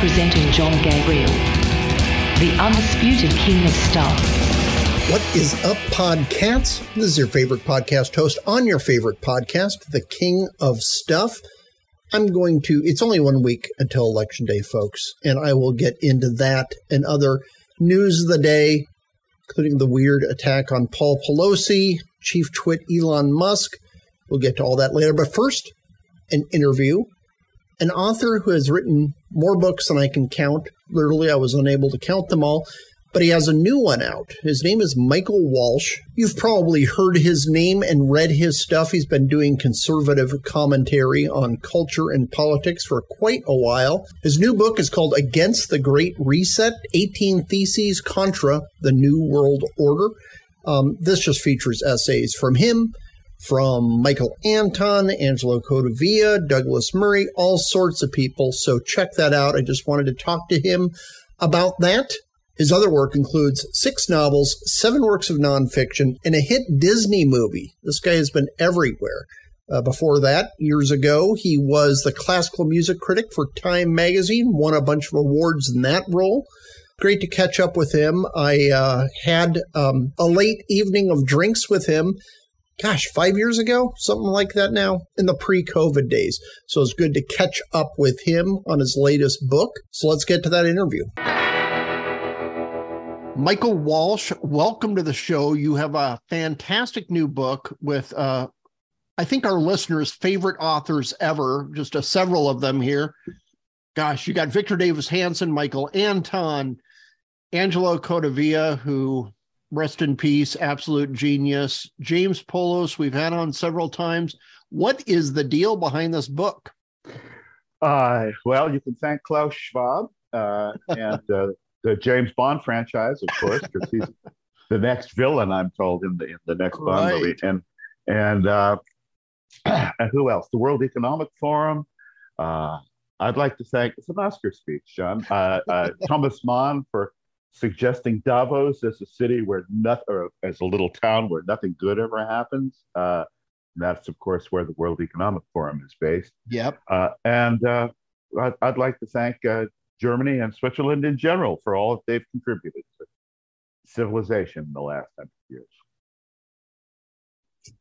Presenting John Gabriel, the undisputed king of stuff. What is up, podcasts? This is your favorite podcast host on your favorite podcast, the king of stuff. I'm going to, it's only one week until Election Day, folks, and I will get into that and other news of the day, including the weird attack on Paul Pelosi, Chief Twit Elon Musk. We'll get to all that later. But first, an interview. An author who has written more books than I can count. Literally, I was unable to count them all but he has a new one out. His name is Michael Walsh. You've probably heard his name and read his stuff. He's been doing conservative commentary on culture and politics for quite a while. His new book is called Against the Great Reset 18 Theses Contra the New World Order. Um, this just features essays from him, from Michael Anton, Angelo Codevilla, Douglas Murray, all sorts of people. So check that out. I just wanted to talk to him about that. His other work includes six novels, seven works of nonfiction, and a hit Disney movie. This guy has been everywhere. Uh, before that, years ago, he was the classical music critic for Time magazine, won a bunch of awards in that role. Great to catch up with him. I uh, had um, a late evening of drinks with him. Gosh, five years ago, something like that now, in the pre COVID days. So it's good to catch up with him on his latest book. So let's get to that interview. Michael Walsh, welcome to the show. You have a fantastic new book with, uh, I think, our listeners' favorite authors ever, just a, several of them here. Gosh, you got Victor Davis Hanson, Michael Anton, Angelo Codevilla, who rest in peace, absolute genius. James Poulos, we've had on several times. What is the deal behind this book? Uh, well, you can thank Klaus Schwab uh, and uh, the James Bond franchise, of course, because he's the next villain. I'm told in the in the next Bond right. movie, and and uh, and who else? The World Economic Forum. Uh, I'd like to thank it's an Oscar speech, John. Uh, uh Thomas Mann for suggesting Davos as a city where nothing, or as a little town where nothing good ever happens. Uh, that's of course where the World Economic Forum is based. Yep. Uh, and I'd, I'd, like to thank Germany and Switzerland in general for all that they've contributed to civilization in the last hundred years.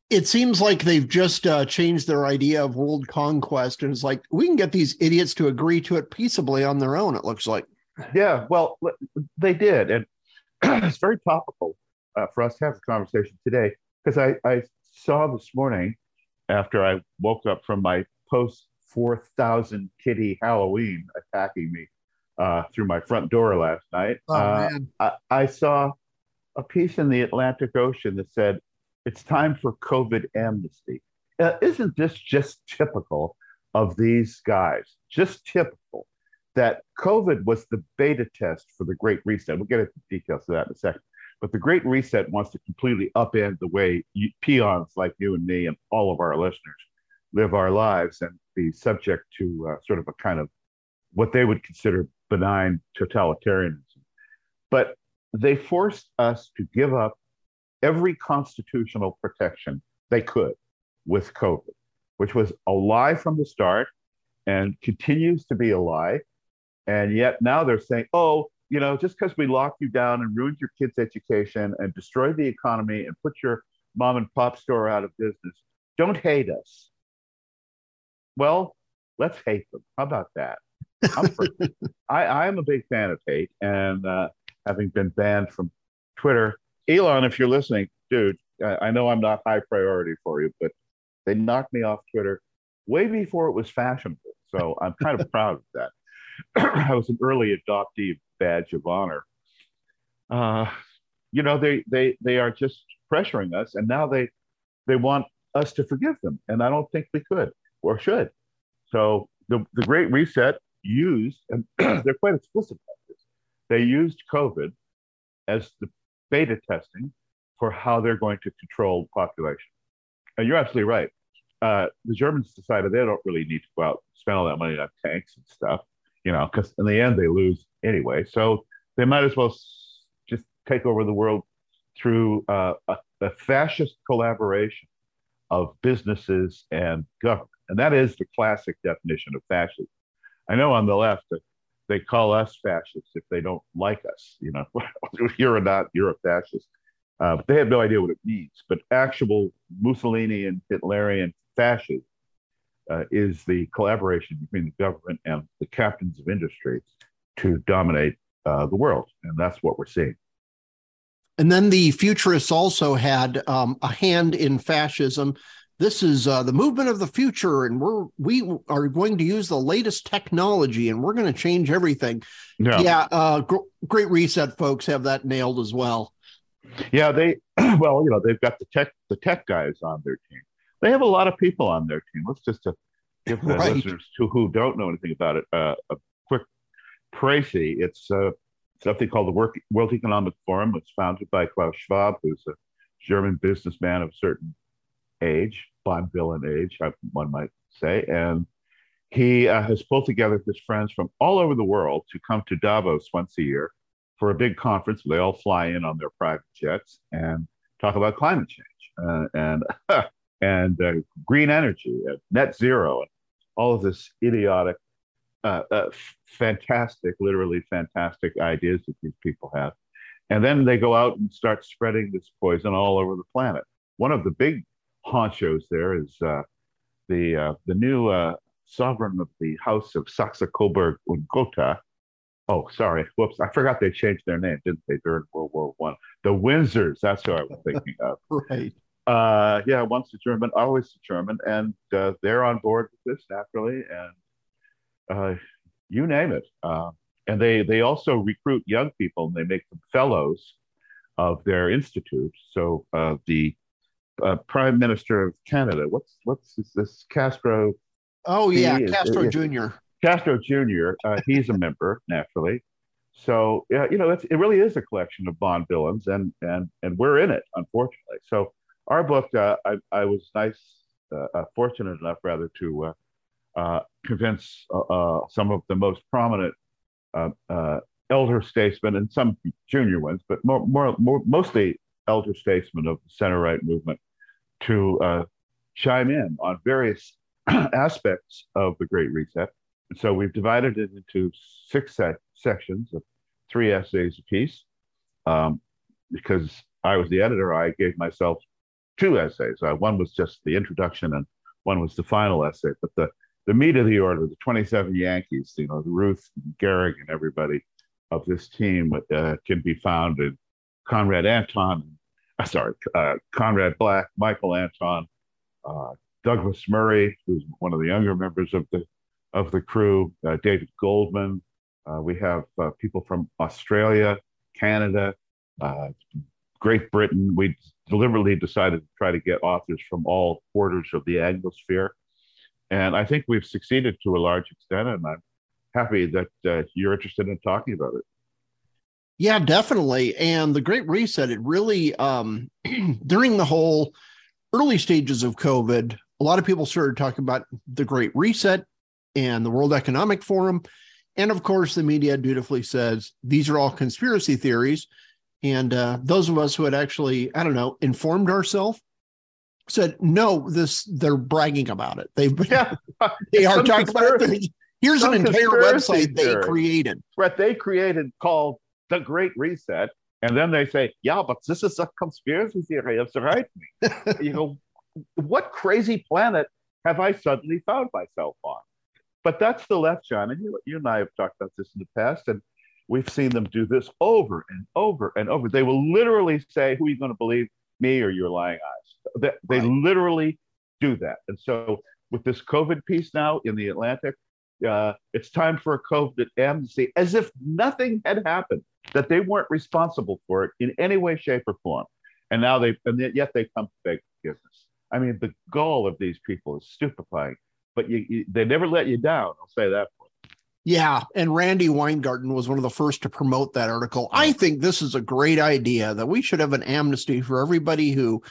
It seems like they've just uh, changed their idea of world conquest, and it's like we can get these idiots to agree to it peaceably on their own. It looks like. Yeah, well, they did, and it's very topical uh, for us to have a conversation today because I, I saw this morning after I woke up from my post 4,000 kitty Halloween attacking me uh, through my front door last night. Oh, uh, I, I, saw a piece in the Atlantic Ocean that said, it's time for COVID amnesty. Uh, isn't this just typical of these guys? Just typical that COVID was the beta test for the Great Reset. We'll get into details of that in a second. But the Great Reset wants to completely upend the way you, peons like you and me and all of our listeners live our lives and be subject to uh, sort of a kind of what they would consider benign totalitarianism. But they forced us to give up every constitutional protection they could with COVID, which was a lie from the start and continues to be a lie. And yet now they're saying, oh, you know, just because we locked you down and ruined your kids' education and destroyed the economy and put your mom and pop store out of business, don't hate us. Well, let's hate them. How about that? I, I am a big fan of hate, and uh, having been banned from Twitter, Elon, if you're listening, dude, I, I know I'm not high priority for you, but they knocked me off Twitter way before it was fashionable. So I'm kind of proud of that. I was an early adoptee badge of honor. Uh, you know, they they they are just pressuring us, and now they they want us to forgive them, and I don't think we could or should. So the the Great Reset used, and they're quite explicit about this, they used COVID as the beta testing for how they're going to control the population. And you're absolutely right. Uh, the Germans decided they don't really need to go out and spend all that money on tanks and stuff, you know, because in the end they lose anyway. So they might as well just take over the world through uh, a, a fascist collaboration of businesses and government. And that is the classic definition of fascism. I know on the left, they call us fascists if they don't like us. You know, you're not, you're a fascist. Uh, but they have no idea what it means. But actual Mussolini and Hitlerian fascism uh, is the collaboration between the government and the captains of industry to dominate uh, the world, and that's what we're seeing. And then the futurists also had um, a hand in fascism. This is uh, the movement of the future, and we're we are going to use the latest technology, and we're going to change everything. Yeah, yeah uh, gr- great reset, folks have that nailed as well. Yeah, they well, you know, they've got the tech the tech guys on their team. They have a lot of people on their team. Let's just uh, give the right. listeners to who don't know anything about it uh, a quick précis. It's uh, something called the World Economic Forum. It's founded by Klaus Schwab, who's a German businessman of a certain age, Bond villain age, one might say, and he uh, has pulled together his friends from all over the world to come to Davos once a year for a big conference. They all fly in on their private jets and talk about climate change uh, and and uh, green energy, and net zero, and all of this idiotic, uh, uh, fantastic, literally fantastic ideas that these people have. And then they go out and start spreading this poison all over the planet. One of the big honchos there is uh, the the new sovereign of the House of Saxe Coburg und Gotha, Oh, sorry. Whoops. I forgot they changed their name, didn't they, during World War One? The Windsors. That's who I was thinking of. right. Uh, yeah, once a German, always a German, and uh, they're on board with this naturally, and uh, you name it. Uh, and they they also recruit young people, and they make them fellows of their institute. So uh, the uh, Prime Minister of Canada, what's what's this, this Castro? Oh yeah, Castro Jr. Castro Jr., uh, he's a member naturally. So yeah, you know, it really is a collection of Bond villains, and and and we're in it, unfortunately. So our book, uh, I, I was nice, uh, uh fortunate enough rather to uh, uh, convince some of the most prominent elder statesmen and some junior ones, but more, more, more mostly elder statesmen of the center right movement to chime in on various aspects of the Great Reset so we've divided it into six se- sections of three essays apiece. Um, because I was the editor, I gave myself two essays. Uh, one was just the introduction, and one was the final essay. But the the meat of the order, the 27 Yankees, you know, Ruth, Gehrig, and everybody of this team uh, can be found in Conrad Anton, uh, sorry, uh, Conrad Black, Michael Anton, uh, Douglas Murray, who's one of the younger members of the of the crew, uh, David Goldman. We have people from Australia, Canada, Great Britain. We deliberately decided to try to get authors from all quarters of the Anglosphere. And I think we've succeeded to a large extent, and I'm happy that uh, you're interested in talking about it. Yeah, definitely. And the Great Reset, it really, um, during the whole early stages of COVID, a lot of people started talking about the Great Reset and the World Economic Forum. And of course, the media dutifully says these are all conspiracy theories. And uh, those of us who had actually, I don't know, informed ourselves said, no, this they're bragging about it. They've yeah. they are talking about it. Here's an entire website they created. Right, they created called the Great Reset. And then they say, yeah, but this is a conspiracy theory. It's right. you know, what crazy planet have I suddenly found myself on? But that's the left, John. And you, you and I have talked about this in the past, and we've seen them do this over and over and over. They will literally say, Who are you going to believe, me or your lying eyes? They, they right. literally do that. And so, with this COVID piece now in the Atlantic, uh, it's time for a COVID amnesty, as if nothing had happened, that they weren't responsible for it in any way, shape, or form. And now they, and yet they come to beg forgiveness. I mean, the gall of these people is stupefying but you, you, they never let you down. I'll say that. Yeah, and Randi Weingarten was one of the first to promote that article. I think this is a great idea that we should have an amnesty for everybody who,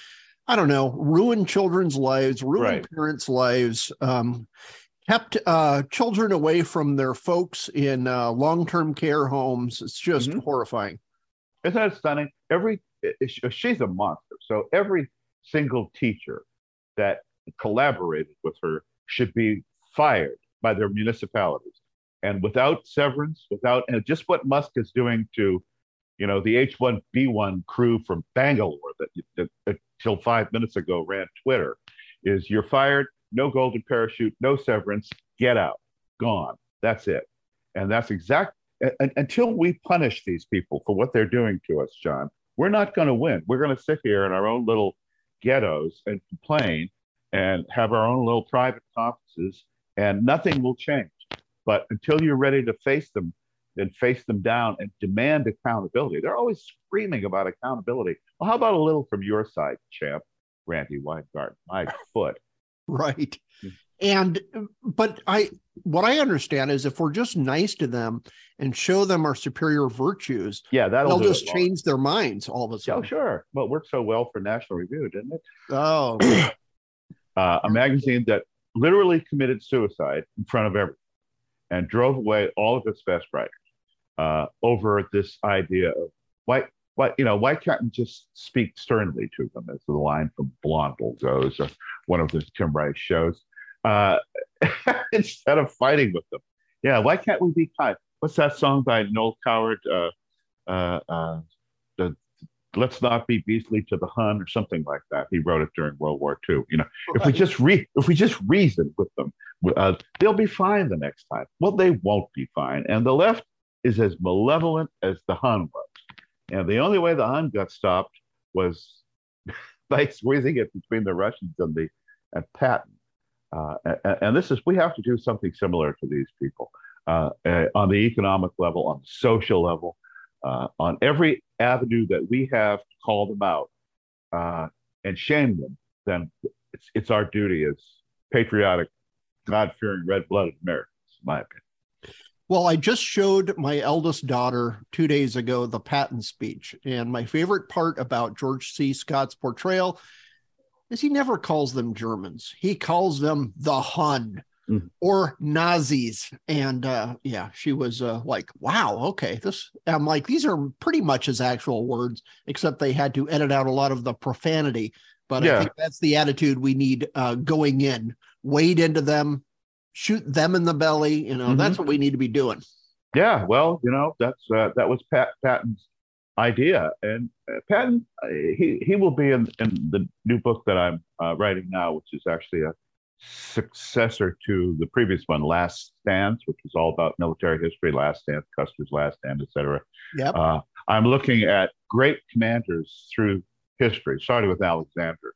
I don't know, ruined children's lives, ruined right. parents' lives, um, kept uh, children away from their folks in uh, long-term care homes. It's just mm-hmm. horrifying. Isn't that stunning? Every she's a monster. So every single teacher that collaborated with her should be fired by their municipalities. And without severance, without and just what Musk is doing to, you know, the H1B1 crew from Bangalore that, that, that till five minutes ago ran Twitter, is you're fired, no golden parachute, no severance, get out, gone. That's it. And that's exact. And, until we punish these people for what they're doing to us, John, we're not going to win. We're going to sit here in our own little ghettos and complain and have our own little private conferences, and nothing will change. But until you're ready to face them and face them down and demand accountability, they're always screaming about accountability. Well, how about a little from your side, champ, Randi Weingarten? My foot. Right. And, but I, what I understand is if we're just nice to them and show them our superior virtues, yeah, that'll they'll just change their minds all of a sudden. Oh, sure. Well, it worked so well for National Review, didn't it? Oh, uh, a magazine that literally committed suicide in front of everyone and drove away all of its best writers uh, over this idea of why, why, you know, why can't we just speak sternly to them, as the line from Blondel goes, or one of the Tim Rice shows, uh, instead of fighting with them. Yeah, why can't we be kind? What's that song by Noel Coward? Uh, uh, uh, let's not be beastly to the Hun or something like that. He wrote it during World War II. You know, right. if we just re- if we just reason with them, uh, they'll be fine the next time. Well, they won't be fine. And the left is as malevolent as the Hun was. And the only way the Hun got stopped was by squeezing it between the Russians and the and Patton. Uh, and, and, this is we have to do something similar to these people uh, uh, on the economic level, on the social level, uh, on every avenue that we have to call them out uh, and shame them, then it's, it's our duty as patriotic, God fearing, red blooded Americans, in my opinion. Well, I just showed my eldest daughter two days ago the Patton speech. And my favorite part about George C. Scott's portrayal is he never calls them Germans, he calls them the Hun mm-hmm. or Nazis. And uh, yeah, she was uh, like, wow, okay. This, I'm like, these are pretty much his actual words, except they had to edit out a lot of the profanity. But yeah. I think that's the attitude we need uh, going in. Wade into them, shoot them in the belly. You know, mm-hmm. that's what we need to be doing. Yeah, well, you know, that's uh, that was Pat Patton's idea, and uh, Patton uh, he he will be in, in the new book that I'm uh, writing now, which is actually a successor to the previous one, Last Stands, which was all about military history, Last Stand, Custer's Last Stand, etc. Yep. Uh, I'm looking at great commanders through history, starting with Alexander,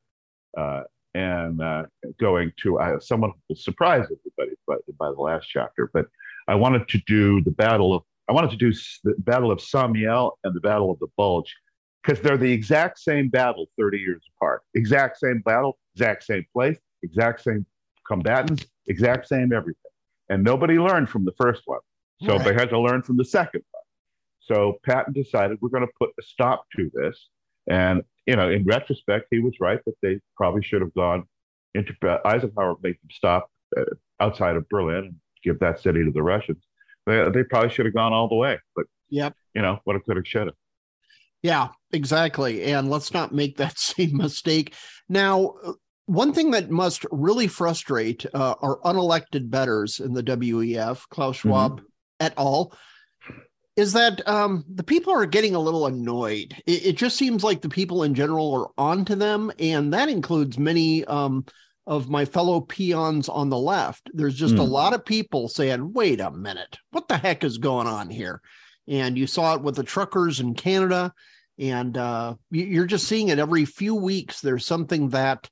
uh, and uh, going to uh, someone who will surprise everybody by, by the last chapter. But I wanted to do the battle of I wanted to do the Battle of Saint-Mihiel and the Battle of the Bulge because they're the exact same battle 30 years apart. Exact same battle, exact same place, exact same combatants, exact same everything. And nobody learned from the first one. So right. they had to learn from the second one. So Patton decided we're going to put a stop to this. And, you know, in retrospect, he was right that they probably should have gone into Eisenhower, make them stop uh, outside of Berlin and give that city to the Russians. They, they probably should have gone all the way. But, yep. you know, what a could have, should have. Yeah, exactly. And let's not make that same mistake. Now, one thing that must really frustrate uh, our unelected betters in the WEF, Klaus mm-hmm. Schwab mm-hmm. et al., is that um, the people are getting a little annoyed. It, it, just seems like the people in general are onto them, and that includes many um, of my fellow peons on the left. There's just mm. a lot of people saying, "Wait a minute, what the heck is going on here?" And you saw it with the truckers in Canada, and uh, you're just seeing it every few weeks. There's something that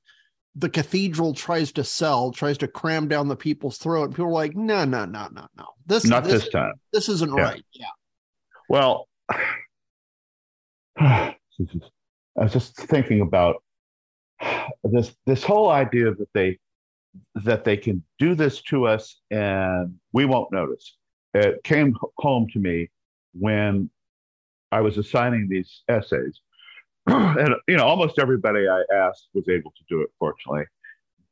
the cathedral tries to sell, tries to cram down the people's throat. People are like, no, no, no, no, no. This not this, this time. This isn't yeah. right. Yeah. Well, I was just thinking about this this whole idea that they that they can do this to us and we won't notice. It came home to me when I was assigning these essays and you know, almost everybody I asked was able to do it, fortunately.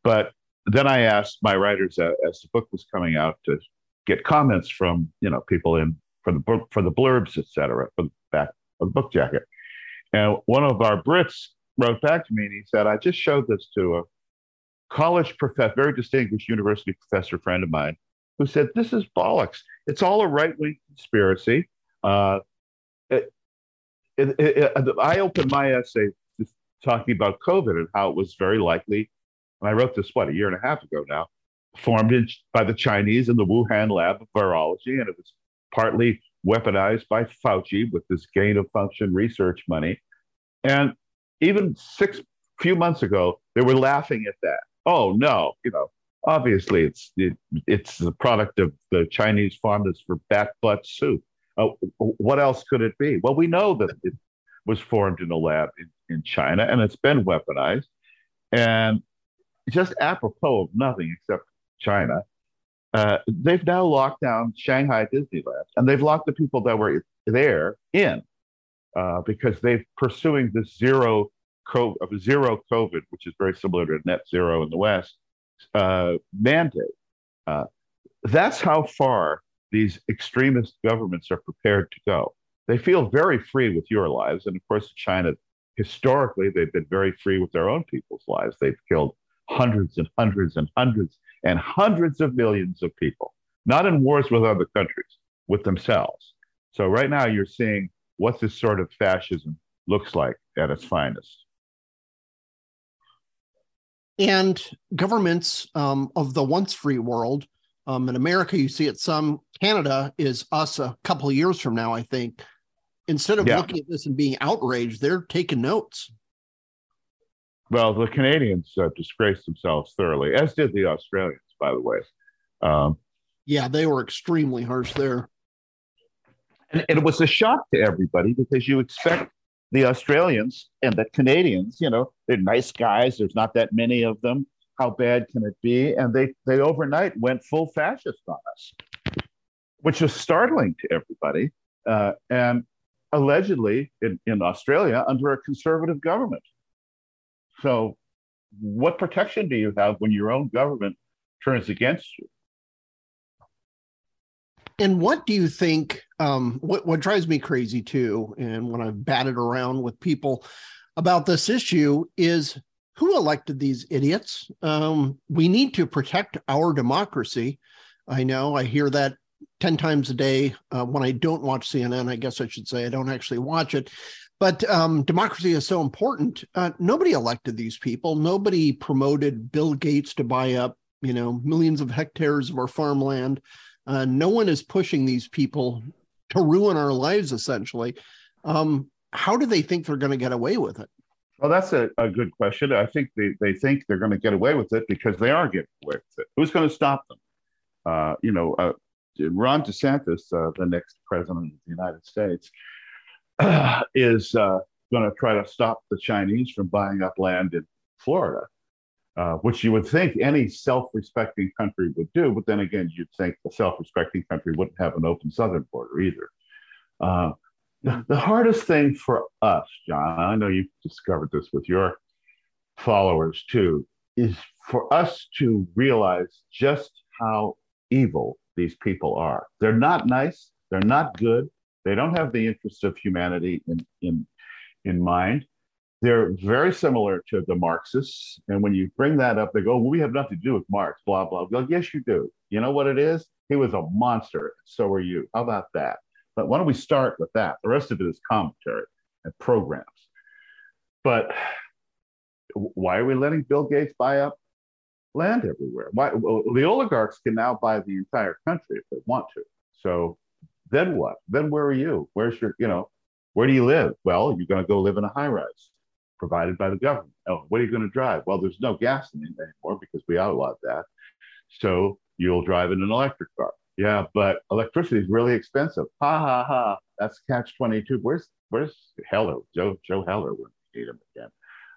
But then I asked my writers uh, as the book was coming out to get comments from you know people in for the book for the blurbs, etc., for the back of the book jacket. And one of our Brits wrote back to me and he said, "I just showed this to a college professor, very distinguished university professor friend of mine, who said this is bollocks. It's all a right wing conspiracy. Uh, it, it, uh, I opened my essay talking about COVID and how it was very likely. And I wrote this what a year and a half ago now, formed in, by the Chinese in the Wuhan lab of virology, and it was partly weaponized by Fauci with this gain of function research money. And even six few months ago, they were laughing at that. Oh no, you know, obviously it's it, it's the product of the Chinese fondness for bat butt soup. Uh, what else could it be? Well, we know that it was formed in a lab in, in China and it's been weaponized. And just apropos of nothing except China, uh, they've now locked down Shanghai Disneyland and they've locked the people that were there in uh, because they're pursuing this zero COVID, zero COVID, which is very similar to net zero in the West, uh, mandate. Uh, that's how far these extremist governments are prepared to go. They feel very free with your lives. And of course, China, historically, they've been very free with their own people's lives. They've killed hundreds and hundreds and hundreds and hundreds of millions of people, not in wars with other countries, with themselves. So right now, you're seeing what this sort of fascism looks like at its finest and governments um, of the once free world. Um, in America, you see it some. Canada is us a couple of years from now, I think. Instead of yeah. looking at this and being outraged, they're taking notes. Well, the Canadians uh, disgraced themselves thoroughly, as did the Australians, by the way. Um, yeah, they were extremely harsh there. And, and it was a shock to everybody because you expect the Australians and the Canadians, you know, they're nice guys. There's not that many of them. How bad can it be? And they they overnight went full fascist on us, which was startling to everybody. Uh, and allegedly in, in Australia under a conservative government. So, what protection do you have when your own government turns against you? And what do you think? Um, what what drives me crazy too, and when I've batted around with people about this issue is who elected these idiots? Um, we need to protect our democracy. I know I hear that 10 times a day uh, when I don't watch CNN. I guess I should say I don't actually watch it. But um, democracy is so important. Uh, nobody elected these people. Nobody promoted Bill Gates to buy up, you know, millions of hectares of our farmland. Uh, no one is pushing these people to ruin our lives, essentially. Um, how do they think they're going to get away with it? Well, that's a, a good question. I think they, they think they're going to get away with it because they are getting away with it. Who's going to stop them? Uh, you know, uh, Ron DeSantis, uh, the next president of the United States, is uh, going to try to stop the Chinese from buying up land in Florida uh, which you would think any self-respecting country would do. But then again, you'd think a self-respecting country wouldn't have an open southern border either. Uh, the hardest thing for us, John, I know you've discovered this with your followers too, is for us to realize just how evil these people are. They're not nice. They're not good. They don't have the interests of humanity in, in, in mind. They're very similar to the Marxists. And when you bring that up, they go, well, we have nothing to do with Marx, blah, blah. Well, yes, you do. You know what it is? He was a monster. So are you. How about that? But why don't we start with that? The rest of it is commentary and programs. But why are we letting Bill Gates buy up land everywhere? Why, well, the oligarchs can now buy the entire country if they want to. So then what? Then where are you? Where's your, you know, where do you live? Well, you're going to go live in a high rise provided by the government. Oh, what are you going to drive? Well, there's no gasoline anymore because we outlawed that. So you'll drive in an electric car. Yeah, but electricity is really expensive. Ha ha ha. That's catch 22. Where's where's Heller? Joe Joe Heller when we need him again.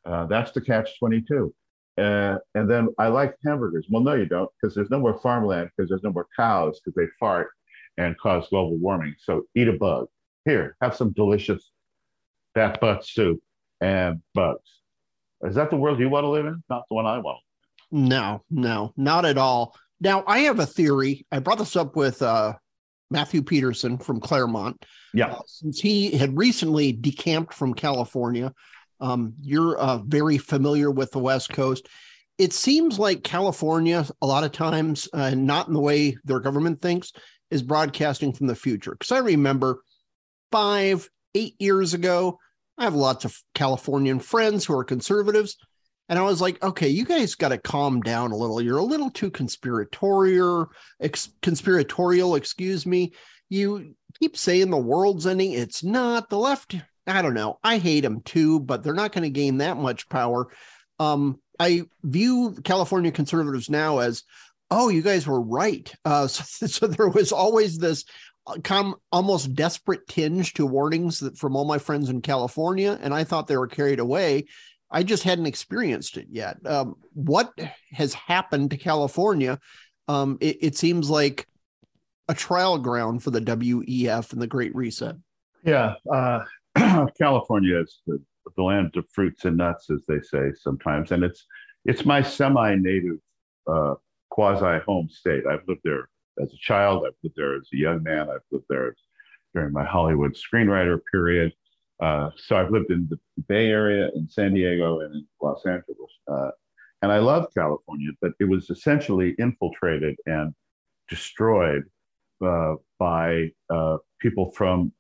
Uh, that's the catch 22. Uh, and then I like hamburgers. Well, no, you don't, because there's no more farmland, because there's no more cows, because they fart and cause global warming. So eat a bug. Here, have some delicious bat butt soup and bugs. Is that the world you want to live in? Not the one I want. No, no, not at all. Now, I have a theory. I brought this up with uh, Matthew Peterson from Claremont. Yeah. Uh, since he had recently decamped from California, um, you're uh, very familiar with the West Coast. it seems like California, a lot of times, uh, not in the way their government thinks, is broadcasting from the future. Because I remember five, eight years ago, I have lots of Californian friends who are conservatives. And I was like, okay, you guys got to calm down a little. You're a little too conspiratorial, ex- conspiratorial, excuse me. You keep saying the world's ending. It's not. The left, I don't know. I hate them too, but they're not going to gain that much power. Um, I view California conservatives now as, oh, you guys were right. Uh, so, so there was always this uh, almost desperate tinge to warnings that from all my friends in California, and I thought they were carried away. I just hadn't experienced it yet. Um, what has happened to California? Um, it, it, seems like a trial ground for the WEF and the Great Reset. Yeah, uh, California is the, the land of fruits and nuts, as they say sometimes, and it's it's my semi-native uh, quasi home state. I've lived there as a child. I've lived there as a young man. I've lived there during my Hollywood screenwriter period. Uh, so I've lived in the Bay Area, in San Diego, and in Los Angeles. Uh, and I love California, but it was essentially infiltrated and destroyed uh, by uh, people from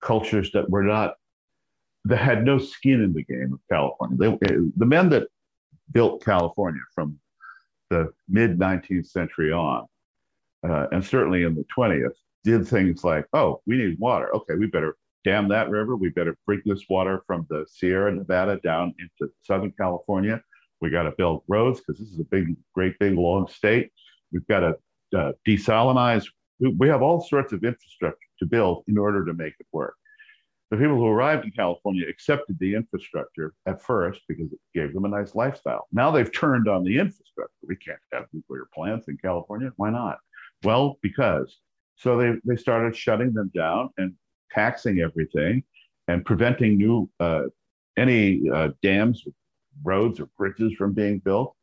cultures that were not that had no skin in the game of California. They, the men that built California from the mid 19th century on, uh, and certainly in the 20th, did things like, oh, we need water. Okay, we better dam that river. We better bring this water from the Sierra Nevada down into Southern California. We got to build roads because this is a big, great, big, long state. We've got to uh, desalinize. We have all sorts of infrastructure to build in order to make it work. The people who arrived in California accepted the infrastructure at first because it gave them a nice lifestyle. Now they've turned on the infrastructure. We can't have nuclear plants in California. Why not? Well, because. So they, they started shutting them down and taxing everything and preventing new uh, any uh, dams, roads, or bridges from being built.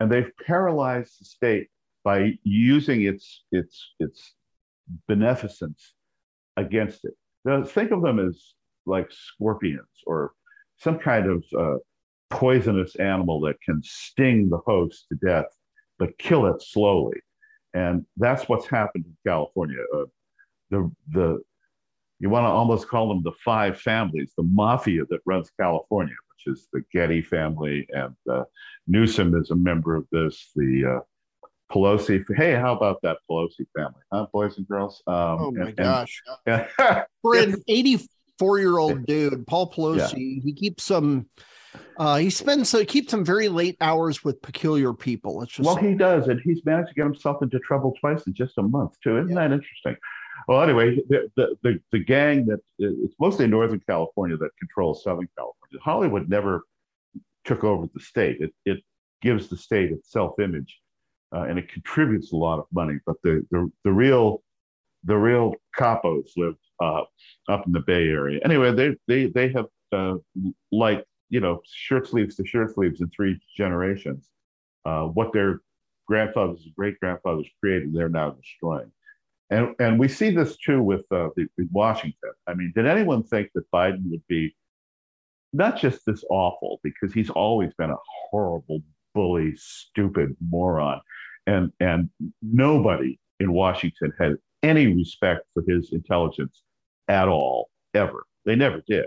And they've paralyzed the state by using its its its beneficence against it. Now, think of them as like scorpions or some kind of uh, poisonous animal that can sting the host to death, but kill it slowly. And that's what's happened in California. Uh, the the you want to almost call them the five families, the mafia that runs California, which is the Getty family, and uh, Newsom is a member of this. The uh, Pelosi. Hey, how about that Pelosi family, huh, boys and girls? Um, oh my and, gosh! And, For an eighty-four-year-old dude, Paul Pelosi, yeah. he keeps some. Uh, he spends so he keeps some very late hours with peculiar people. It's just well, he does, and he's managed to get himself into trouble twice in just a month too. Isn't yeah. that interesting? Well, anyway, the, the, the, the gang that it's mostly Northern California that controls Southern California. Hollywood never took over the state. It, it gives the state its self image uh, and it contributes a lot of money. But the, the, the real the real capos live uh, up in the Bay Area. Anyway, they they they have uh, like you know shirt sleeves to shirt sleeves in three generations. Uh, what their grandfathers and great grandfathers created, they're now destroying. And and we see this too with uh, the, with Washington. I mean, did anyone think that Biden would be not just this awful because he's always been a horrible bully, stupid moron, and and nobody in Washington had any respect for his intelligence at all, ever. They never did.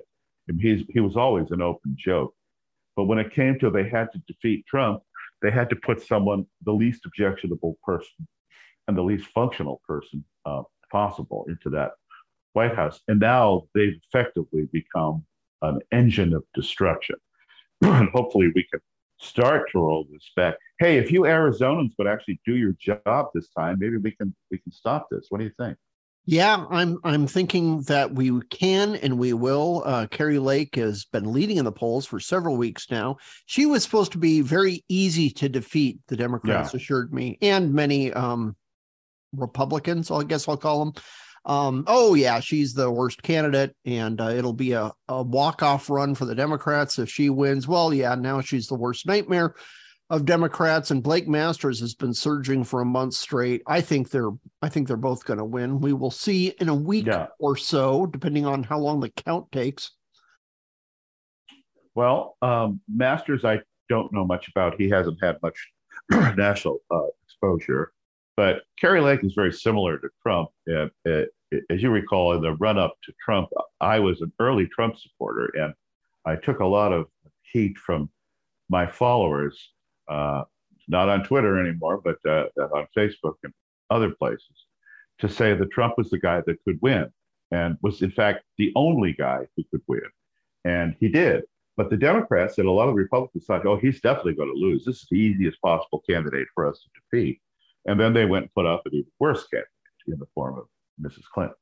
He's, he was always an open joke. But when it came to they had to defeat Trump, they had to put someone, the least objectionable person and the least functional person uh, possible into that White House. And now they've effectively become an engine of destruction. and hopefully we can start to roll this back. Hey, if you Arizonans would actually do your job this time, maybe we can we can stop this. What do you think? Yeah, I'm I'm thinking that we can and we will. Uh, Kari Lake has been leading in the polls for several weeks now. She was supposed to be very easy to defeat. The Democrats yeah. assured me, and many um, Republicans. I guess I'll call them um, oh yeah, she's the worst candidate, and uh, it'll be a, a walk off run for the Democrats if she wins. Well, yeah, now she's the worst nightmare of Democrats, and Blake Masters has been surging for a month straight. I think they're I think they're both going to win. We will see in a week yeah. or so, depending on how long the count takes. Well, um, Masters, I don't know much about. He hasn't had much national uh, exposure. But Kari Lake is very similar to Trump. Uh, uh, as you recall, in the run up to Trump, I was an early Trump supporter, and I took a lot of heat from my followers, uh, not on Twitter anymore, but uh, on Facebook and other places, to say that Trump was the guy that could win and was, in fact, the only guy who could win. And he did. But the Democrats and a lot of Republicans thought, oh, he's definitely going to lose. This is the easiest possible candidate for us to defeat. And then they went and put up an even worse candidate in the form of Mrs. Clinton.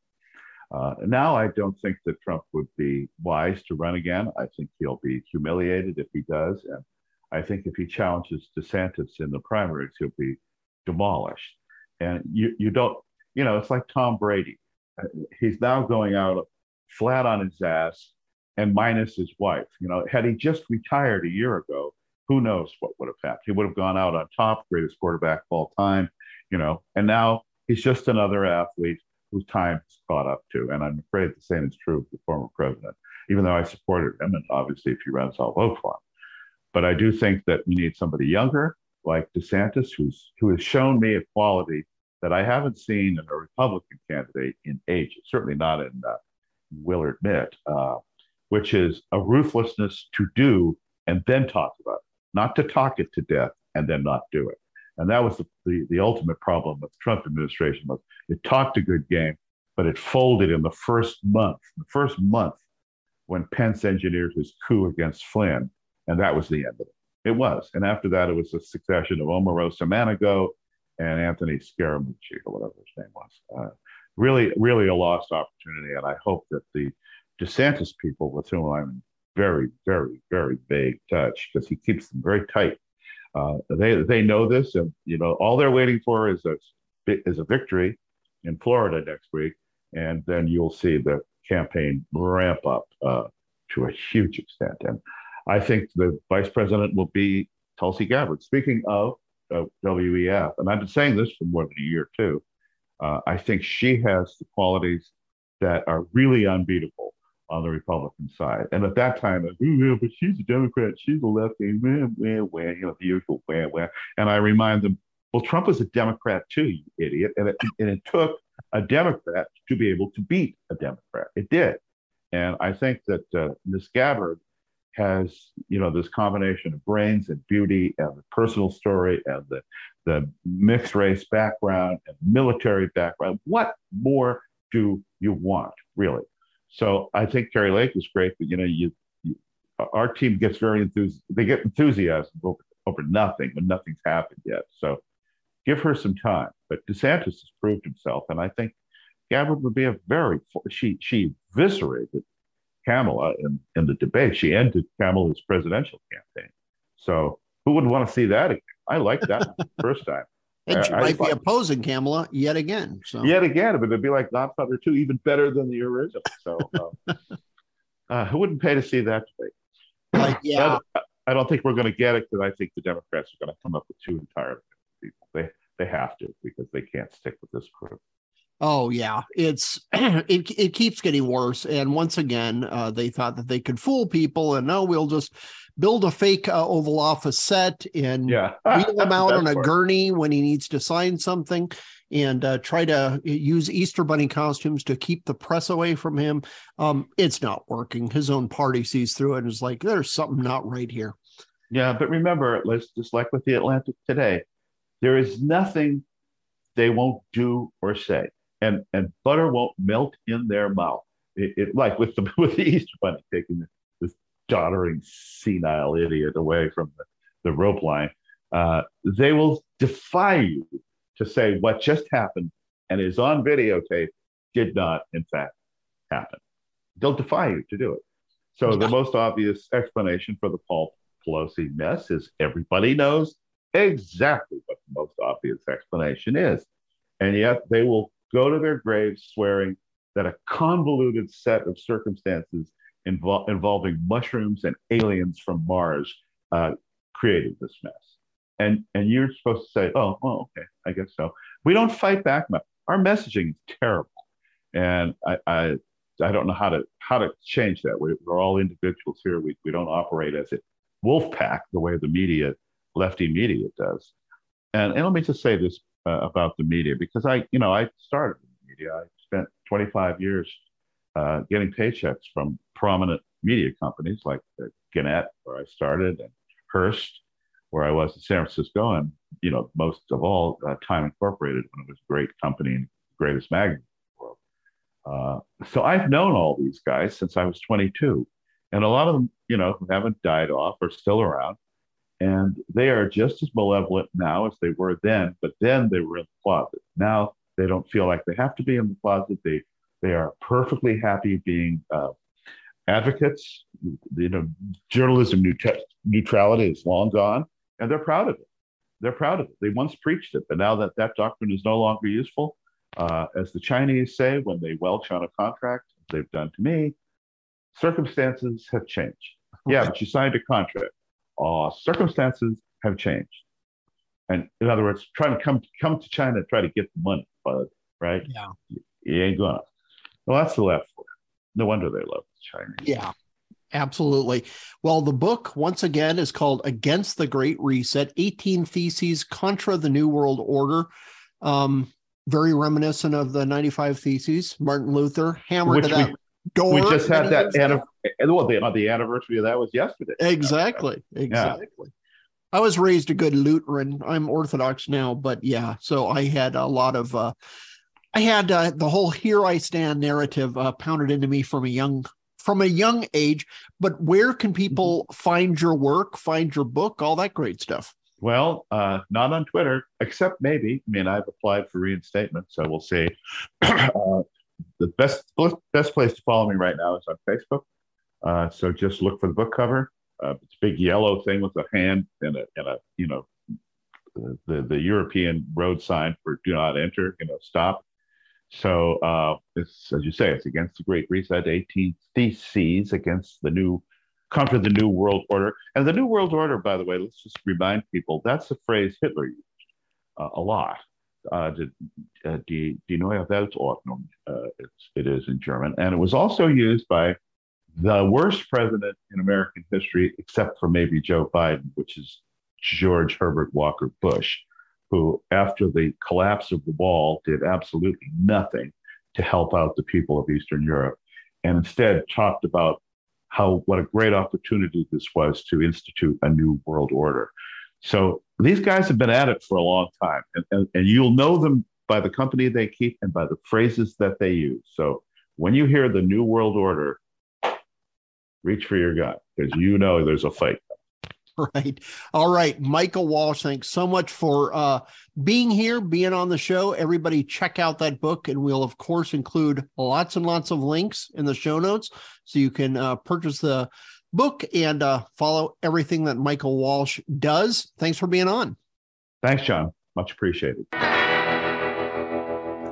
Uh, now, I don't think that Trump would be wise to run again. I think he'll be humiliated if he does. And I think if he challenges DeSantis in the primaries, he'll be demolished. And you, you don't, you know, it's like Tom Brady. Uh, he's now going out flat on his ass and minus his wife. You know, had he just retired a year ago, who knows what would have happened? He would have gone out on top, greatest quarterback of all time, you know, and now he's just another athlete whose time has caught up to. And I'm afraid the same is true of the former president, even though I supported him. And obviously, if he runs, I'll vote for him. But I do think that we need somebody younger, like DeSantis, who's who has shown me a quality that I haven't seen in a Republican candidate in ages, certainly not in uh, will admit. Uh, which is a ruthlessness to do and then talk about not to talk it to death and then not do it. And that was the, the, the ultimate problem with the Trump administration was it talked a good game, but it folded in the first month, the first month when Pence engineered his coup against Flynn. And that was the end of it. It was. And after that, it was a succession of Omarosa Manigault and Anthony Scaramucci, or whatever his name was. Uh, really, really a lost opportunity. And I hope that the DeSantis people with whom I'm very, very, very vague touch because he keeps them very tight. Uh, they they know this, and you know all they're waiting for is a is a victory in Florida next week, and then you'll see the campaign ramp up uh, to a huge extent. And I think the vice president will be Tulsi Gabbard. Speaking of uh, WEF, and I've been saying this for more than a year too. Uh, I think she has the qualities that are really unbeatable on the Republican side. And at that time, but she's a Democrat, she's a lefty, wah, wah, wah, you know, the usual wah. And I remind them, well, Trump was a Democrat too, you idiot. And it, and it took a Democrat to be able to beat a Democrat. It did. And I think that uh, Ms. Gabbard has, you know, this combination of brains and beauty and the personal story and the, the mixed race background and military background. What more do you want, really? So I think Kari Lake was great, but you know, you, you our team gets very enthused. They get enthusiasm over, over nothing when nothing's happened yet. So give her some time. But DeSantis has proved himself, and I think Gabbard would be a very she she eviscerated Kamala in, in the debate. She ended Kamala's presidential campaign. So who would want to see that again? I like that first time. And she I, might I, be opposing Kamala yet again. So yet again, but it'd be like Godfather Two, even better than the original. So uh, uh, who wouldn't pay to see that debate? Like, yeah, I, I don't think we're going to get it because I think the Democrats are going to come up with two entirely different people. They they have to because they can't stick with this group. Oh yeah, it's it it keeps getting worse. And once again, uh, they thought that they could fool people, and no, we'll just build a fake uh, Oval Office set and yeah. wheel him out on a gurney when he needs to sign something, and uh, try to use Easter Bunny costumes to keep the press away from him. Um, it's not working. His own party sees through it and is like, "There's something not right here." Yeah, but remember, let's just like with the Atlantic today, there is nothing they won't do or say and and butter won't melt in their mouth. It, it like with the with the Easter Bunny taking this doddering senile idiot away from the, the rope line. Uh, they will defy you to say what just happened and is on videotape did not in fact happen. They'll defy you to do it. So the most obvious explanation for the Paul Pelosi mess is everybody knows exactly what the most obvious explanation is. And yet they will go to their graves swearing that a convoluted set of circumstances invol- involving mushrooms and aliens from Mars uh, created this mess. And, and you're supposed to say, oh, well, okay, I guess so. We don't fight back. Our messaging is terrible. And I, I, I don't know how to, how to change that. We, are all individuals here. We, we don't operate as a wolf pack the way the media, lefty media does. And, and let me just say this uh, about the media because I, you know, I started in the media. I spent 25 years uh, getting paychecks from prominent media companies like uh, Gannett, where I started, and Hearst, where I was in San Francisco, and you know, most of all, uh, Time Incorporated, when it was a great company and greatest magazine in the world. Uh, so I've known all these guys since I was 22, and a lot of them, you know, haven't died off or still around, and they are just as malevolent now as they were then. But then they were in the closet. Now they don't feel like they have to be in the closet. They they are perfectly happy being uh, advocates. You know, journalism neutrality is long gone, and they're proud of it. They're proud of it. They once preached it, but now that that doctrine is no longer useful, uh, as the Chinese say when they welch on a contract, they've done to me, circumstances have changed. Okay. Yeah, but you signed a contract. Uh, circumstances have changed. And in other words, trying to come come to China try to get the money, but right? Yeah. You ain't gonna. Well, that's the left for No wonder they love Chinese. Yeah. Absolutely. Well, the book, once again, is called Against the Great Reset 18 Theses Contra the New World Order. Um, very reminiscent of the 95 Theses. Martin Luther hammered Which that door. We just had that. Anniv- well, the, the anniversary of that was yesterday. Exactly. Exactly. Yeah. I was raised a good Lutheran. I'm Orthodox now, but yeah, so I had a lot of uh, I had uh, the whole "Here I Stand" narrative uh, pounded into me from a young from a young age. But where can people mm-hmm. find your work, find your book, all that great stuff? Well, uh, not on Twitter, except maybe. I mean, I've applied for reinstatement, so we'll see. uh, the best best place to follow me right now is on Facebook. Uh, so just look for the book cover. Uh, it's a big yellow thing with a hand and a, and a you know the the European road sign for "Do not enter," you know, stop. So uh, it's as you say, it's against the Great Reset, 18 theses against the new contra the new world order. And the new world order, by the way, let's just remind people that's the phrase Hitler used uh, a lot. Uh, die, uh, die, die neue Weltordnung, uh, it is in German. And it was also used by the worst president in American history, except for maybe Joe Biden, which is George Herbert Walker Bush who, after the collapse of the wall, did absolutely nothing to help out the people of Eastern Europe, and instead talked about how what a great opportunity this was to institute a new world order. So these guys have been at it for a long time, and, and, and you'll know them by the company they keep and by the phrases that they use. So when you hear the new world order, reach for your gun because you know there's a fight right. All right. Michael Walsh, thanks so much for uh, being here, being on the show. Everybody, check out that book. And we'll, of course, include lots and lots of links in the show notes so you can uh, purchase the book and uh, follow everything that Michael Walsh does. Thanks for being on. Thanks, Jon. Much appreciated.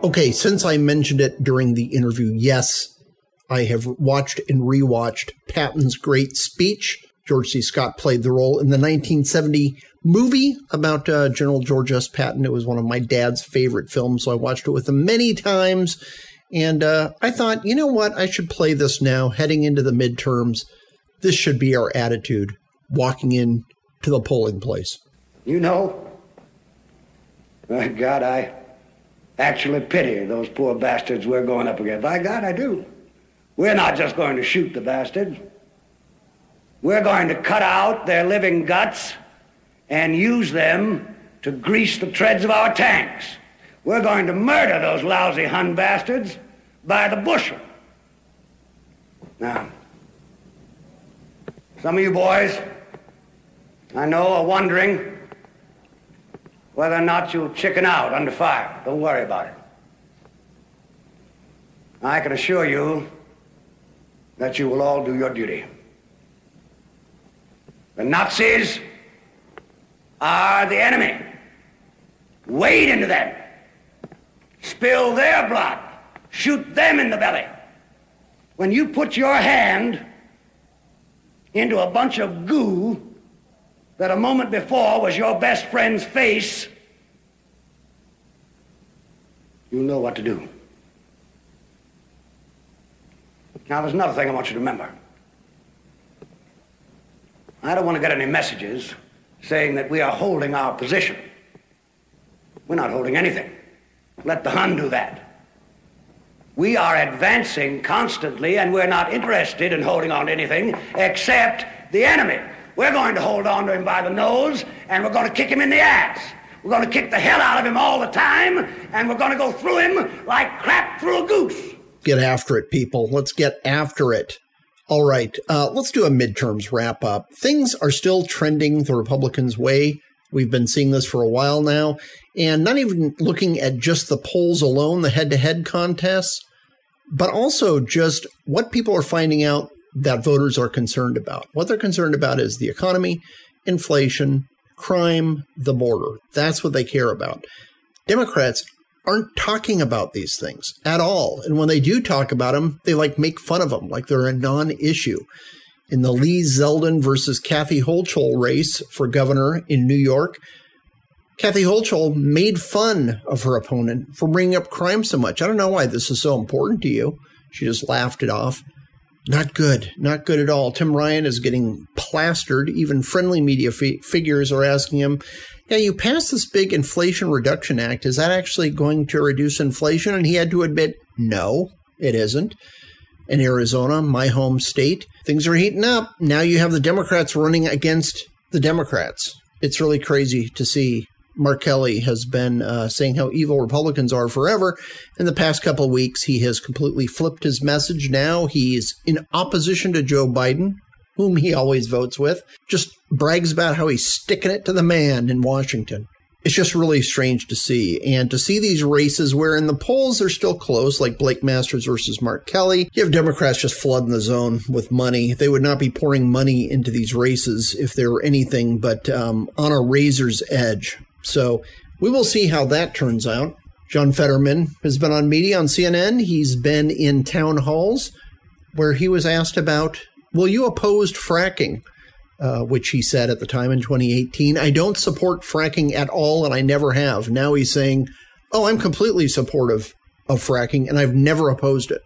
Okay. Since I mentioned it during the interview, yes, I have watched and rewatched Patton's great speech George C. Scott played the role in the 1970 movie about uh, General George S. Patton. It was one of my dad's favorite films, so I watched it with him many times. And uh, I thought, you know what? I should play this now, heading into the midterms. This should be our attitude walking in to the polling place. You know, my God, I actually pity those poor bastards we're going up against. By God, I do. We're not just going to shoot the bastards. We're going to cut out their living guts and use them to grease the treads of our tanks. We're going to murder those lousy Hun bastards by the bushel. Now, some of you boys, I know, are wondering whether or not you'll chicken out under fire. Don't worry about it. I can assure you that you will all do your duty. The Nazis are the enemy. Wade into them. Spill their blood. Shoot them in the belly. When you put your hand into a bunch of goo that a moment before was your best friend's face, you'll know what to do. Now, there's another thing I want you to remember. I don't want to get any messages saying that we are holding our position. We're not holding anything. Let the Hun do that. We are advancing constantly, and we're not interested in holding on to anything except the enemy. We're going to hold on to him by the nose, and we're going to kick him in the ass. We're going to kick the hell out of him all the time, and we're going to go through him like crap through a goose. Get after it, people. Let's get after it. All right, uh, let's do a midterms wrap up. Things are still trending the Republicans' way. We've been seeing this for a while now, and not even looking at just the polls alone, the head to head contests, but also just what people are finding out that voters are concerned about. What they're concerned about is the economy, inflation, crime, the border. That's what they care about. Democrats aren't talking about these things at all. And when they do talk about them, they like make fun of them like they're a non issue. In the Lee Zeldin versus Kathy Hochul race for governor in New York, Kathy Hochul made fun of her opponent for bringing up crime so much. I don't know why this is so important to you. She just laughed it off. Not good. Not good at all. Tim Ryan is getting plastered. Even friendly media fi- figures are asking him, Yeah, you passed this big Inflation Reduction Act. Is that actually going to reduce inflation? And he had to admit, No, it isn't. In Arizona, my home state, things are heating up. Now you have the Democrats running against the Democrats. It's really crazy to see Mark Kelly has been uh, saying how evil Republicans are forever. In the past couple of weeks, he has completely flipped his message. Now he's in opposition to Joe Biden, whom he always votes with, just brags about how he's sticking it to the man in Washington. It's just really strange to see. And to see these races where in the polls are still close, like Blake Masters versus Mark Kelly, you have Democrats just flooding the zone with money. They would not be pouring money into these races if they were anything but um, on a razor's edge. So we will see how that turns out. John Fetterman has been on media on CNN. He's been in town halls where he was asked about, Will you opposed fracking? Uh, which he said at the time in 2018, I don't support fracking at all, and I never have. Now he's saying, Oh, I'm completely supportive of fracking, and I've never opposed it.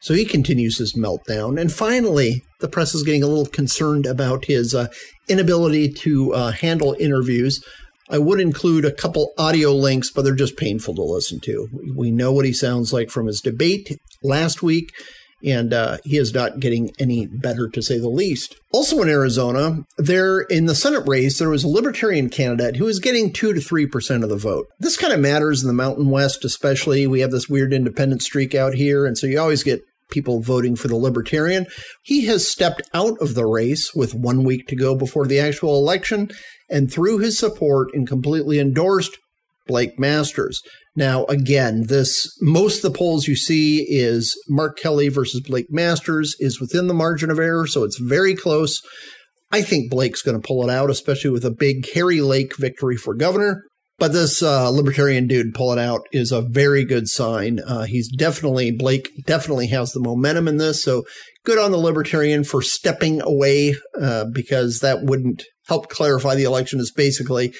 So he continues his meltdown. And finally, the press is getting a little concerned about his uh, inability to uh, handle interviews. I would include a couple audio links, but they're just painful to listen to. We know what he sounds like from his debate last week, and uh, he is not getting any better, to say the least. Also in Arizona, there in the Senate race, there was a Libertarian candidate who was getting 2 to 3% of the vote. This kind of matters in the Mountain West, especially. We have this weird independent streak out here, and so you always get people voting for the Libertarian. He has stepped out of the race with one week to go before the actual election and through his support and completely endorsed Blake Masters. Now, again, this most of the polls you see is Mark Kelly versus Blake Masters is within the margin of error, so it's very close. I think Blake's going to pull it out, especially with a big Kari Lake victory for governor. But this uh, libertarian dude pulling out is a very good sign. Uh, he's definitely Blake definitely has the momentum in this, so good on the libertarian for stepping away uh, because that wouldn't help clarify the election. Is basically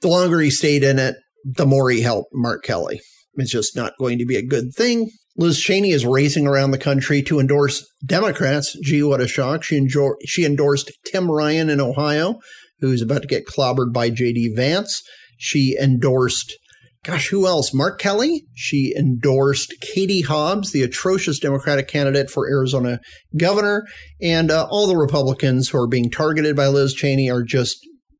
the longer he stayed in it, the more he helped Mark Kelly. It's just not going to be a good thing. Liz Cheney is racing around the country to endorse Democrats. Gee, what a shock! She, enjo- she endorsed Tim Ryan in Ohio, who's about to get clobbered by J.D. Vance. She endorsed, gosh, who else? Mark Kelly. She endorsed Katie Hobbs, the atrocious Democratic candidate for Arizona governor. And uh, all the Republicans who are being targeted by Liz Cheney are just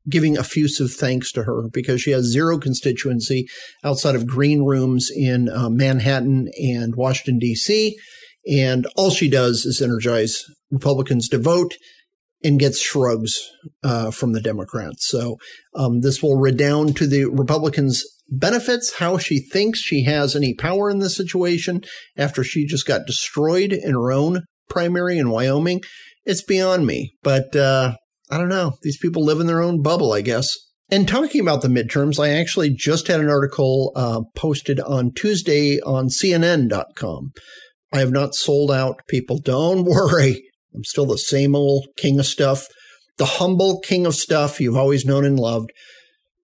giving effusive thanks to her because she has zero constituency outside of green rooms in uh, Manhattan and Washington, D.C. And all she does is energize Republicans to vote and gets shrugs uh, from the Democrats. So um, this will redound to the Republicans' benefits. How she thinks she has any power in this situation after she just got destroyed in her own primary in Wyoming, it's beyond me. But uh, I don't know. These people live in their own bubble, I guess. And talking about the midterms, I actually just had an article uh, posted on Tuesday on CNN.com. I have not sold out, people. Don't worry. I'm still the same old king of stuff, the humble king of stuff you've always known and loved.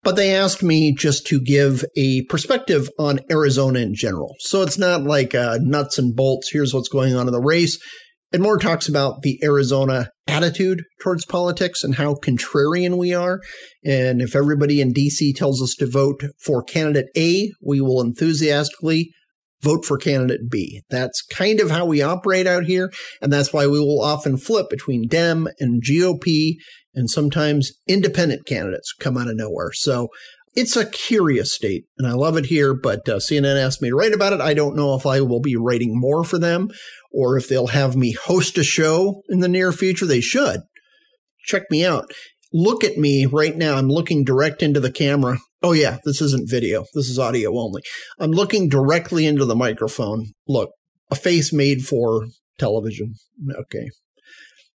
But they asked me just to give a perspective on Arizona in general. So it's not like uh, nuts and bolts. Here's what's going on in the race. And more talks about the Arizona attitude towards politics and how contrarian we are. And if everybody in DC tells us to vote for candidate A, we will enthusiastically vote for candidate B. That's kind of how we operate out here. And that's why we will often flip between Dem and GOP and sometimes independent candidates come out of nowhere. So it's a curious state and I love it here, but uh, CNN asked me to write about it. I don't know if I will be writing more for them or if they'll have me host a show in the near future. They should. Check me out. Look at me right now. I'm looking direct into the camera Oh, yeah, this isn't video. This is audio only. I'm looking directly into the microphone. Look, a face made for television. Okay.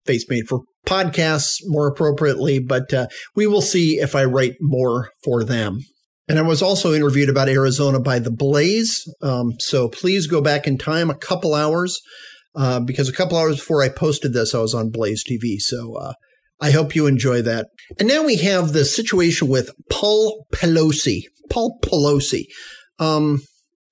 Face made for podcasts more appropriately, but uh, we will see if I write more for them. And I was also interviewed about Arizona by The Blaze. Um, so please go back in time a couple hours uh, because a couple hours before I posted this, I was on Blaze TV. So uh, I hope you enjoy that. And now we have the situation with Paul Pelosi. Paul Pelosi. Um,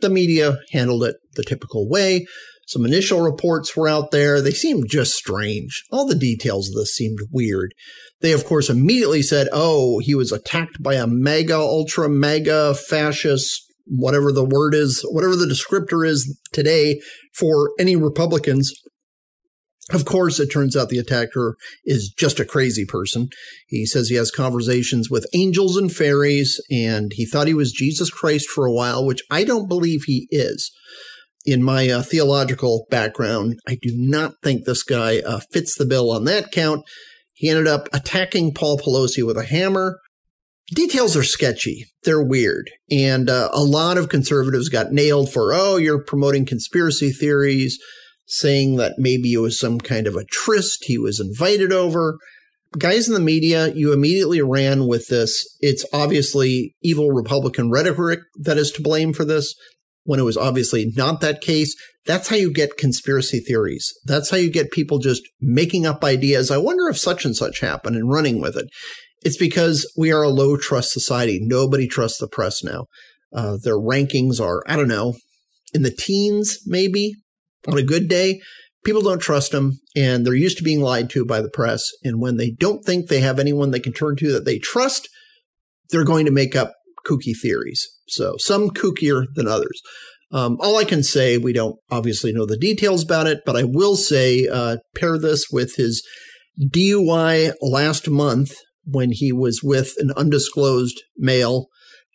the media handled it the typical way. Some initial reports were out there. They seemed just strange. All the details of this seemed weird. They, of course, immediately said, oh, he was attacked by a MAGA, ultra MAGA fascist, whatever the word is, whatever the descriptor is today for any Republicans of course, it turns out the attacker is just a crazy person. He says he has conversations with angels and fairies, and he thought he was Jesus Christ for a while, which I don't believe he is. In my uh, theological background, I do not think this guy uh, fits the bill on that count. He ended up attacking Paul Pelosi with a hammer. Details are sketchy. They're weird. And uh, a lot of conservatives got nailed for, oh, you're promoting conspiracy theories saying that maybe it was some kind of a tryst he was invited over. Guys in the media, you immediately ran with this. It's obviously evil Republican rhetoric that is to blame for this when it was obviously not that case. That's how you get conspiracy theories. That's how you get people just making up ideas. I wonder if such and such happened and running with it. It's because we are a low trust society. Nobody trusts the press now. Uh, their rankings are, I don't know, in the teens, maybe on a good day, people don't trust them and they're used to being lied to by the press. And when they don't think they have anyone they can turn to that they trust, they're going to make up kooky theories. So some kookier than others. Um, all I can say, we don't obviously know the details about it, but I will say, uh, pair this with his DUI last month when he was with an undisclosed male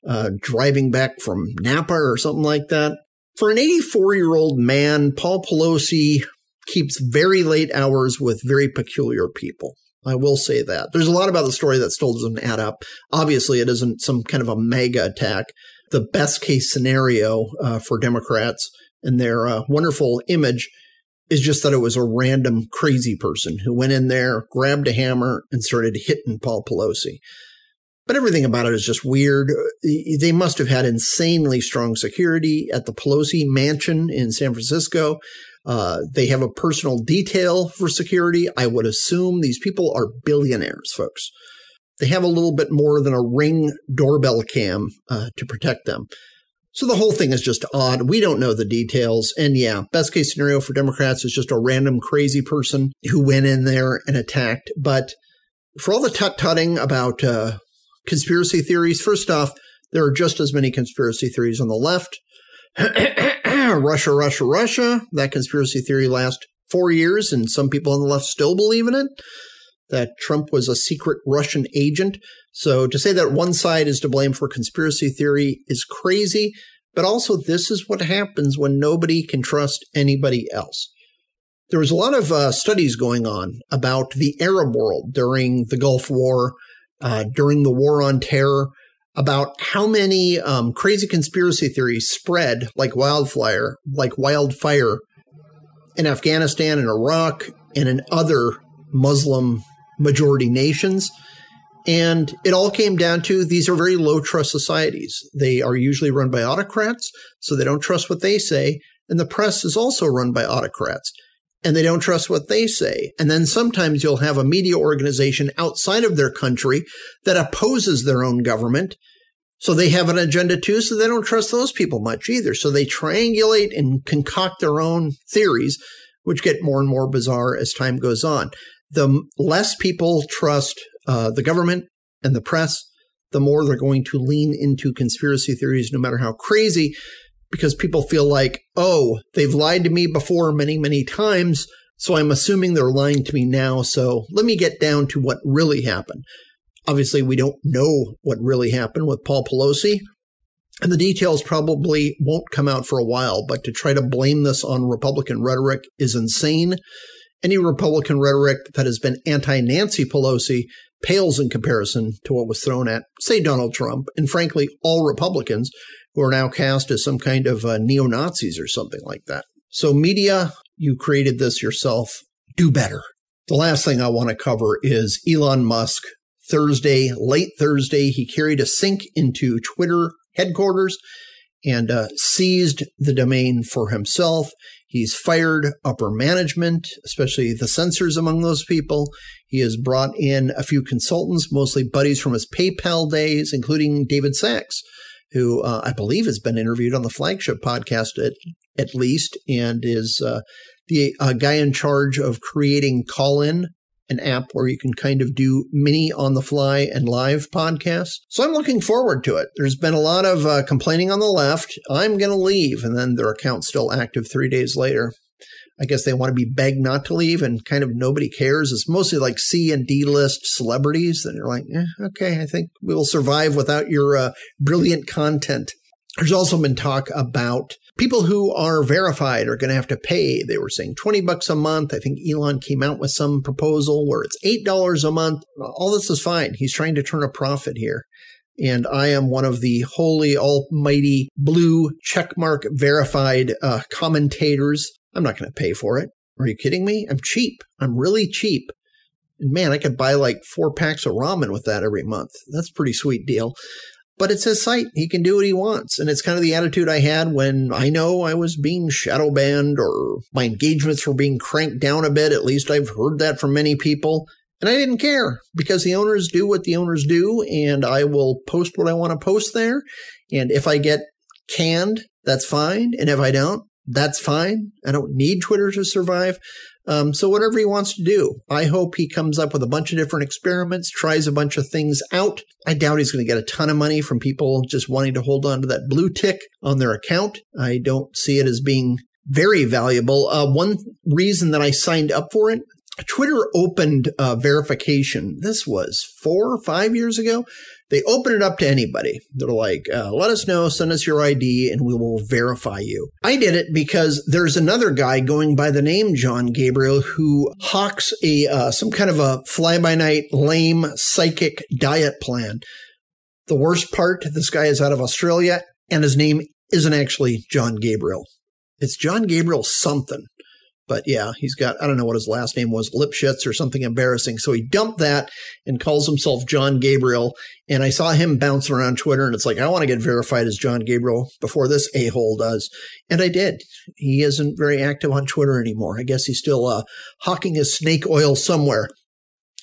uh, driving back from Napa or something like that. For an 84 year old man, Paul Pelosi keeps very late hours with very peculiar people. I will say that. There's a lot about the story that still doesn't add up. Obviously, it isn't some kind of a MAGA attack. The best case scenario uh, for Democrats and their uh, wonderful image is just that it was a random crazy person who went in there, grabbed a hammer, and started hitting Paul Pelosi. But everything about it is just weird. They must have had insanely strong security at the Pelosi mansion in San Francisco. Uh, they have a personal detail for security. I would assume these people are billionaires, folks. They have a little bit more than a ring doorbell cam uh, to protect them. So the whole thing is just odd. We don't know the details. And yeah, best case scenario for Democrats is just a random crazy person who went in there and attacked. But for all the tut tutting about uh, conspiracy theories. First off, there are just as many conspiracy theories on the left. Russia, Russia, Russia. That conspiracy theory lasts four years, and some people on the left still believe in it. That Trump was a secret Russian agent. So to say that one side is to blame for conspiracy theory is crazy. But also, this is what happens when nobody can trust anybody else. There was a lot of uh, studies going on about the Arab world during the Gulf War uh, during the war on terror about how many um, crazy conspiracy theories spread like wildfire, like wildfire in Afghanistan and Iraq and in other Muslim majority nations. And it all came down to these are very low trust societies. They are usually run by autocrats, so they don't trust what they say. And the press is also run by autocrats and they don't trust what they say. And then sometimes you'll have a media organization outside of their country that opposes their own government. So they have an agenda too, so they don't trust those people much either. So they triangulate and concoct their own theories which get more and more bizarre as time goes on. The less people trust uh, the government and the press, the more they're going to lean into conspiracy theories, no matter how crazy, because people feel like, oh, they've lied to me before many, many times. So I'm assuming they're lying to me now. So let me get down to what really happened. Obviously, we don't know what really happened with Paul Pelosi. And the details probably won't come out for a while, but to try to blame this on Republican rhetoric is insane. Any Republican rhetoric that has been anti Nancy Pelosi pales in comparison to what was thrown at, say, Donald Trump, and frankly, all Republicans who are now cast as some kind of uh, neo Nazis or something like that. So, media, you created this yourself. Do better. The last thing I want to cover is Elon Musk. Thursday, late Thursday, he carried a sink into Twitter headquarters and uh, seized the domain for himself. He's fired upper management, especially the censors among those people. He has brought in a few consultants, mostly buddies from his PayPal days, including David Sacks, who uh, I believe has been interviewed on the flagship podcast at, at least, and is uh, the uh, guy in charge of creating Callin an app where you can kind of do mini on the fly and live podcasts. So I'm looking forward to it. There's been a lot of uh, complaining on the left. I'm going to leave. And then their account's still active three days later. I guess they want to be begged not to leave and kind of nobody cares. It's mostly like C and D list celebrities that are like, eh, okay, I think we will survive without your uh, brilliant content. There's also been talk about people who are verified are going to have to pay. They were saying 20 bucks a month. I think Elon came out with some proposal where it's $8 a month. All this is fine. He's trying to turn a profit here. And I am one of the holy, almighty, blue checkmark verified uh, commentators. I'm not going to pay for it. Are you kidding me? I'm cheap. I'm really cheap. And man, I could buy like four packs of ramen with that every month. That's pretty sweet deal but it's his site. He can do what he wants. And it's kind of the attitude I had when I know I was being shadow banned or my engagements were being cranked down a bit. At least I've heard that from many people. And I didn't care because the owners do what the owners do, and I will post what I want to post there. And if I get canned, that's fine. And if I don't, that's fine. I don't need Twitter to survive. Um, so whatever he wants to do, I hope he comes up with a bunch of different experiments, tries a bunch of things out. I doubt he's going to get a ton of money from people just wanting to hold on to that blue tick on their account. I don't see it as being very valuable. Uh, one reason that I signed up for it, Twitter opened uh, verification. This was four or five years ago they open it up to anybody. They're like, uh, let us know, send us your ID, and we will verify you. I did it because there's another guy going by the name Jon Gabriel who hawks a uh, some kind of a fly by night lame psychic diet plan. The worst part, this guy is out of Australia, and his name isn't actually Jon Gabriel. It's Jon Gabriel something. But yeah, he's got, I don't know what his last name was, Lipschitz or something embarrassing. So he dumped that and calls himself Jon Gabriel. And I saw him bouncing around Twitter and it's like, I want to get verified as Jon Gabriel before this a hole does. And I did. He isn't very active on Twitter anymore. I guess he's still uh, hawking his snake oil somewhere.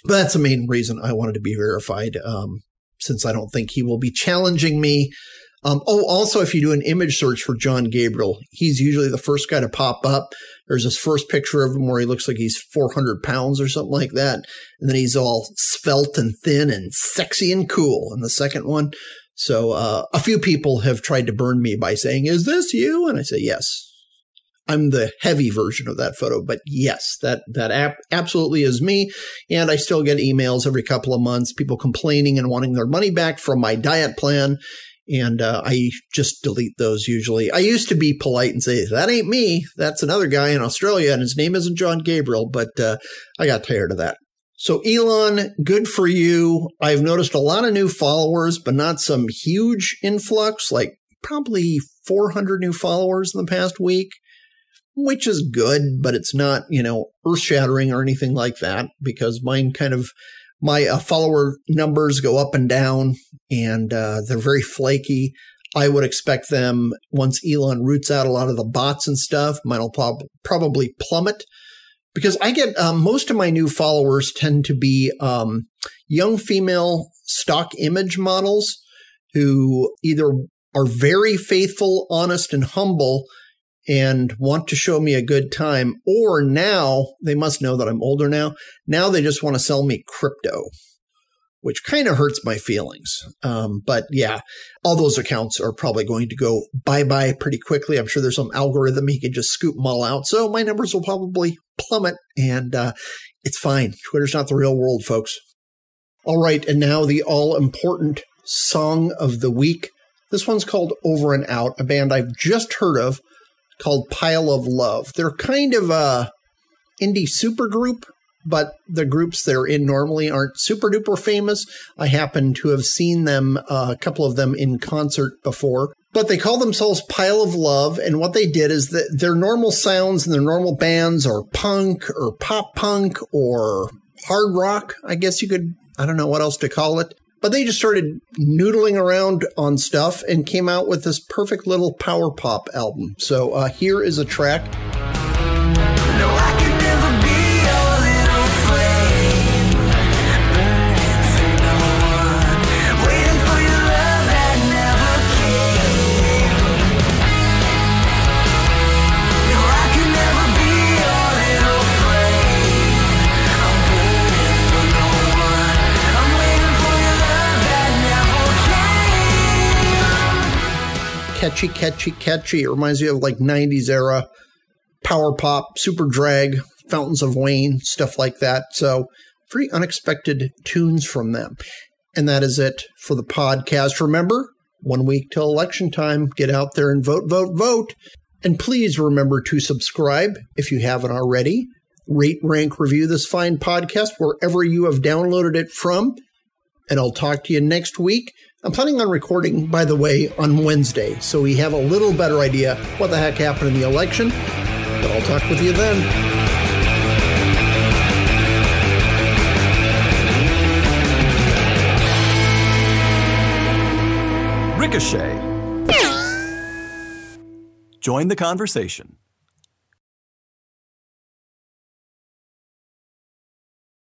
But that's the main reason I wanted to be verified, um, since I don't think he will be challenging me um, oh, also, if you do an image search for Jon Gabriel, he's usually the first guy to pop up. There's this first picture of him where he looks like he's 400 pounds or something like that. And then he's all svelte and thin and sexy and cool in the second one. So uh, a few people have tried to burn me by saying, Is this you? And I say, Yes. I'm the heavy version of that photo, but yes, that that app absolutely is me. And I still get emails every couple of months, people complaining and wanting their money back from my diet plan and uh, I just delete those usually. I used to be polite and say, that ain't me. That's another guy in Australia, and his name isn't Jon Gabriel, but uh, I got tired of that. So, Elon, good for you. I've noticed a lot of new followers, but not some huge influx, like probably 400 new followers in the past week, which is good, but it's not, you know, earth shattering or anything like that because mine kind of my uh, follower numbers go up and down and uh, they're very flaky. I would expect them once Elon roots out a lot of the bots and stuff, mine will prob- probably plummet because I get um, most of my new followers tend to be um, young female stock image models who either are very faithful, honest, and humble, and want to show me a good time, or now they must know that I'm older now. Now they just want to sell me crypto, which kind of hurts my feelings. Um, but yeah, all those accounts are probably going to go bye bye pretty quickly. I'm sure there's some algorithm he can just scoop them all out. So my numbers will probably plummet, and uh, it's fine. Twitter's not the real world, folks. All right, and now the all important song of the week. This one's called Over and Out, a band I've just heard of called Pile of Love. They're kind of a indie supergroup, but the groups they're in normally aren't super duper famous. I happen to have seen them, uh, a couple of them in concert before. But they call themselves Pile of Love, and what they did is that their normal sounds and their normal bands are punk or pop punk or hard rock, I guess you could, I don't know what else to call it. But they just started noodling around on stuff and came out with this perfect little power pop album. So uh, here is a track. Catchy, catchy, catchy. It reminds me of like 90s era power pop, Superdrag, Fountains of Wayne, stuff like that. So, pretty unexpected tunes from them. And that is it for the podcast. Remember, one week till election time, get out there and vote, vote, vote. And please remember to subscribe if you haven't already. Rate, rank, review this fine podcast wherever you have downloaded it from. And I'll talk to you next week. I'm planning on recording, by the way, on Wednesday, so we have a little better idea what the heck happened in the election. But I'll talk with you then. Ricochet. Join the conversation.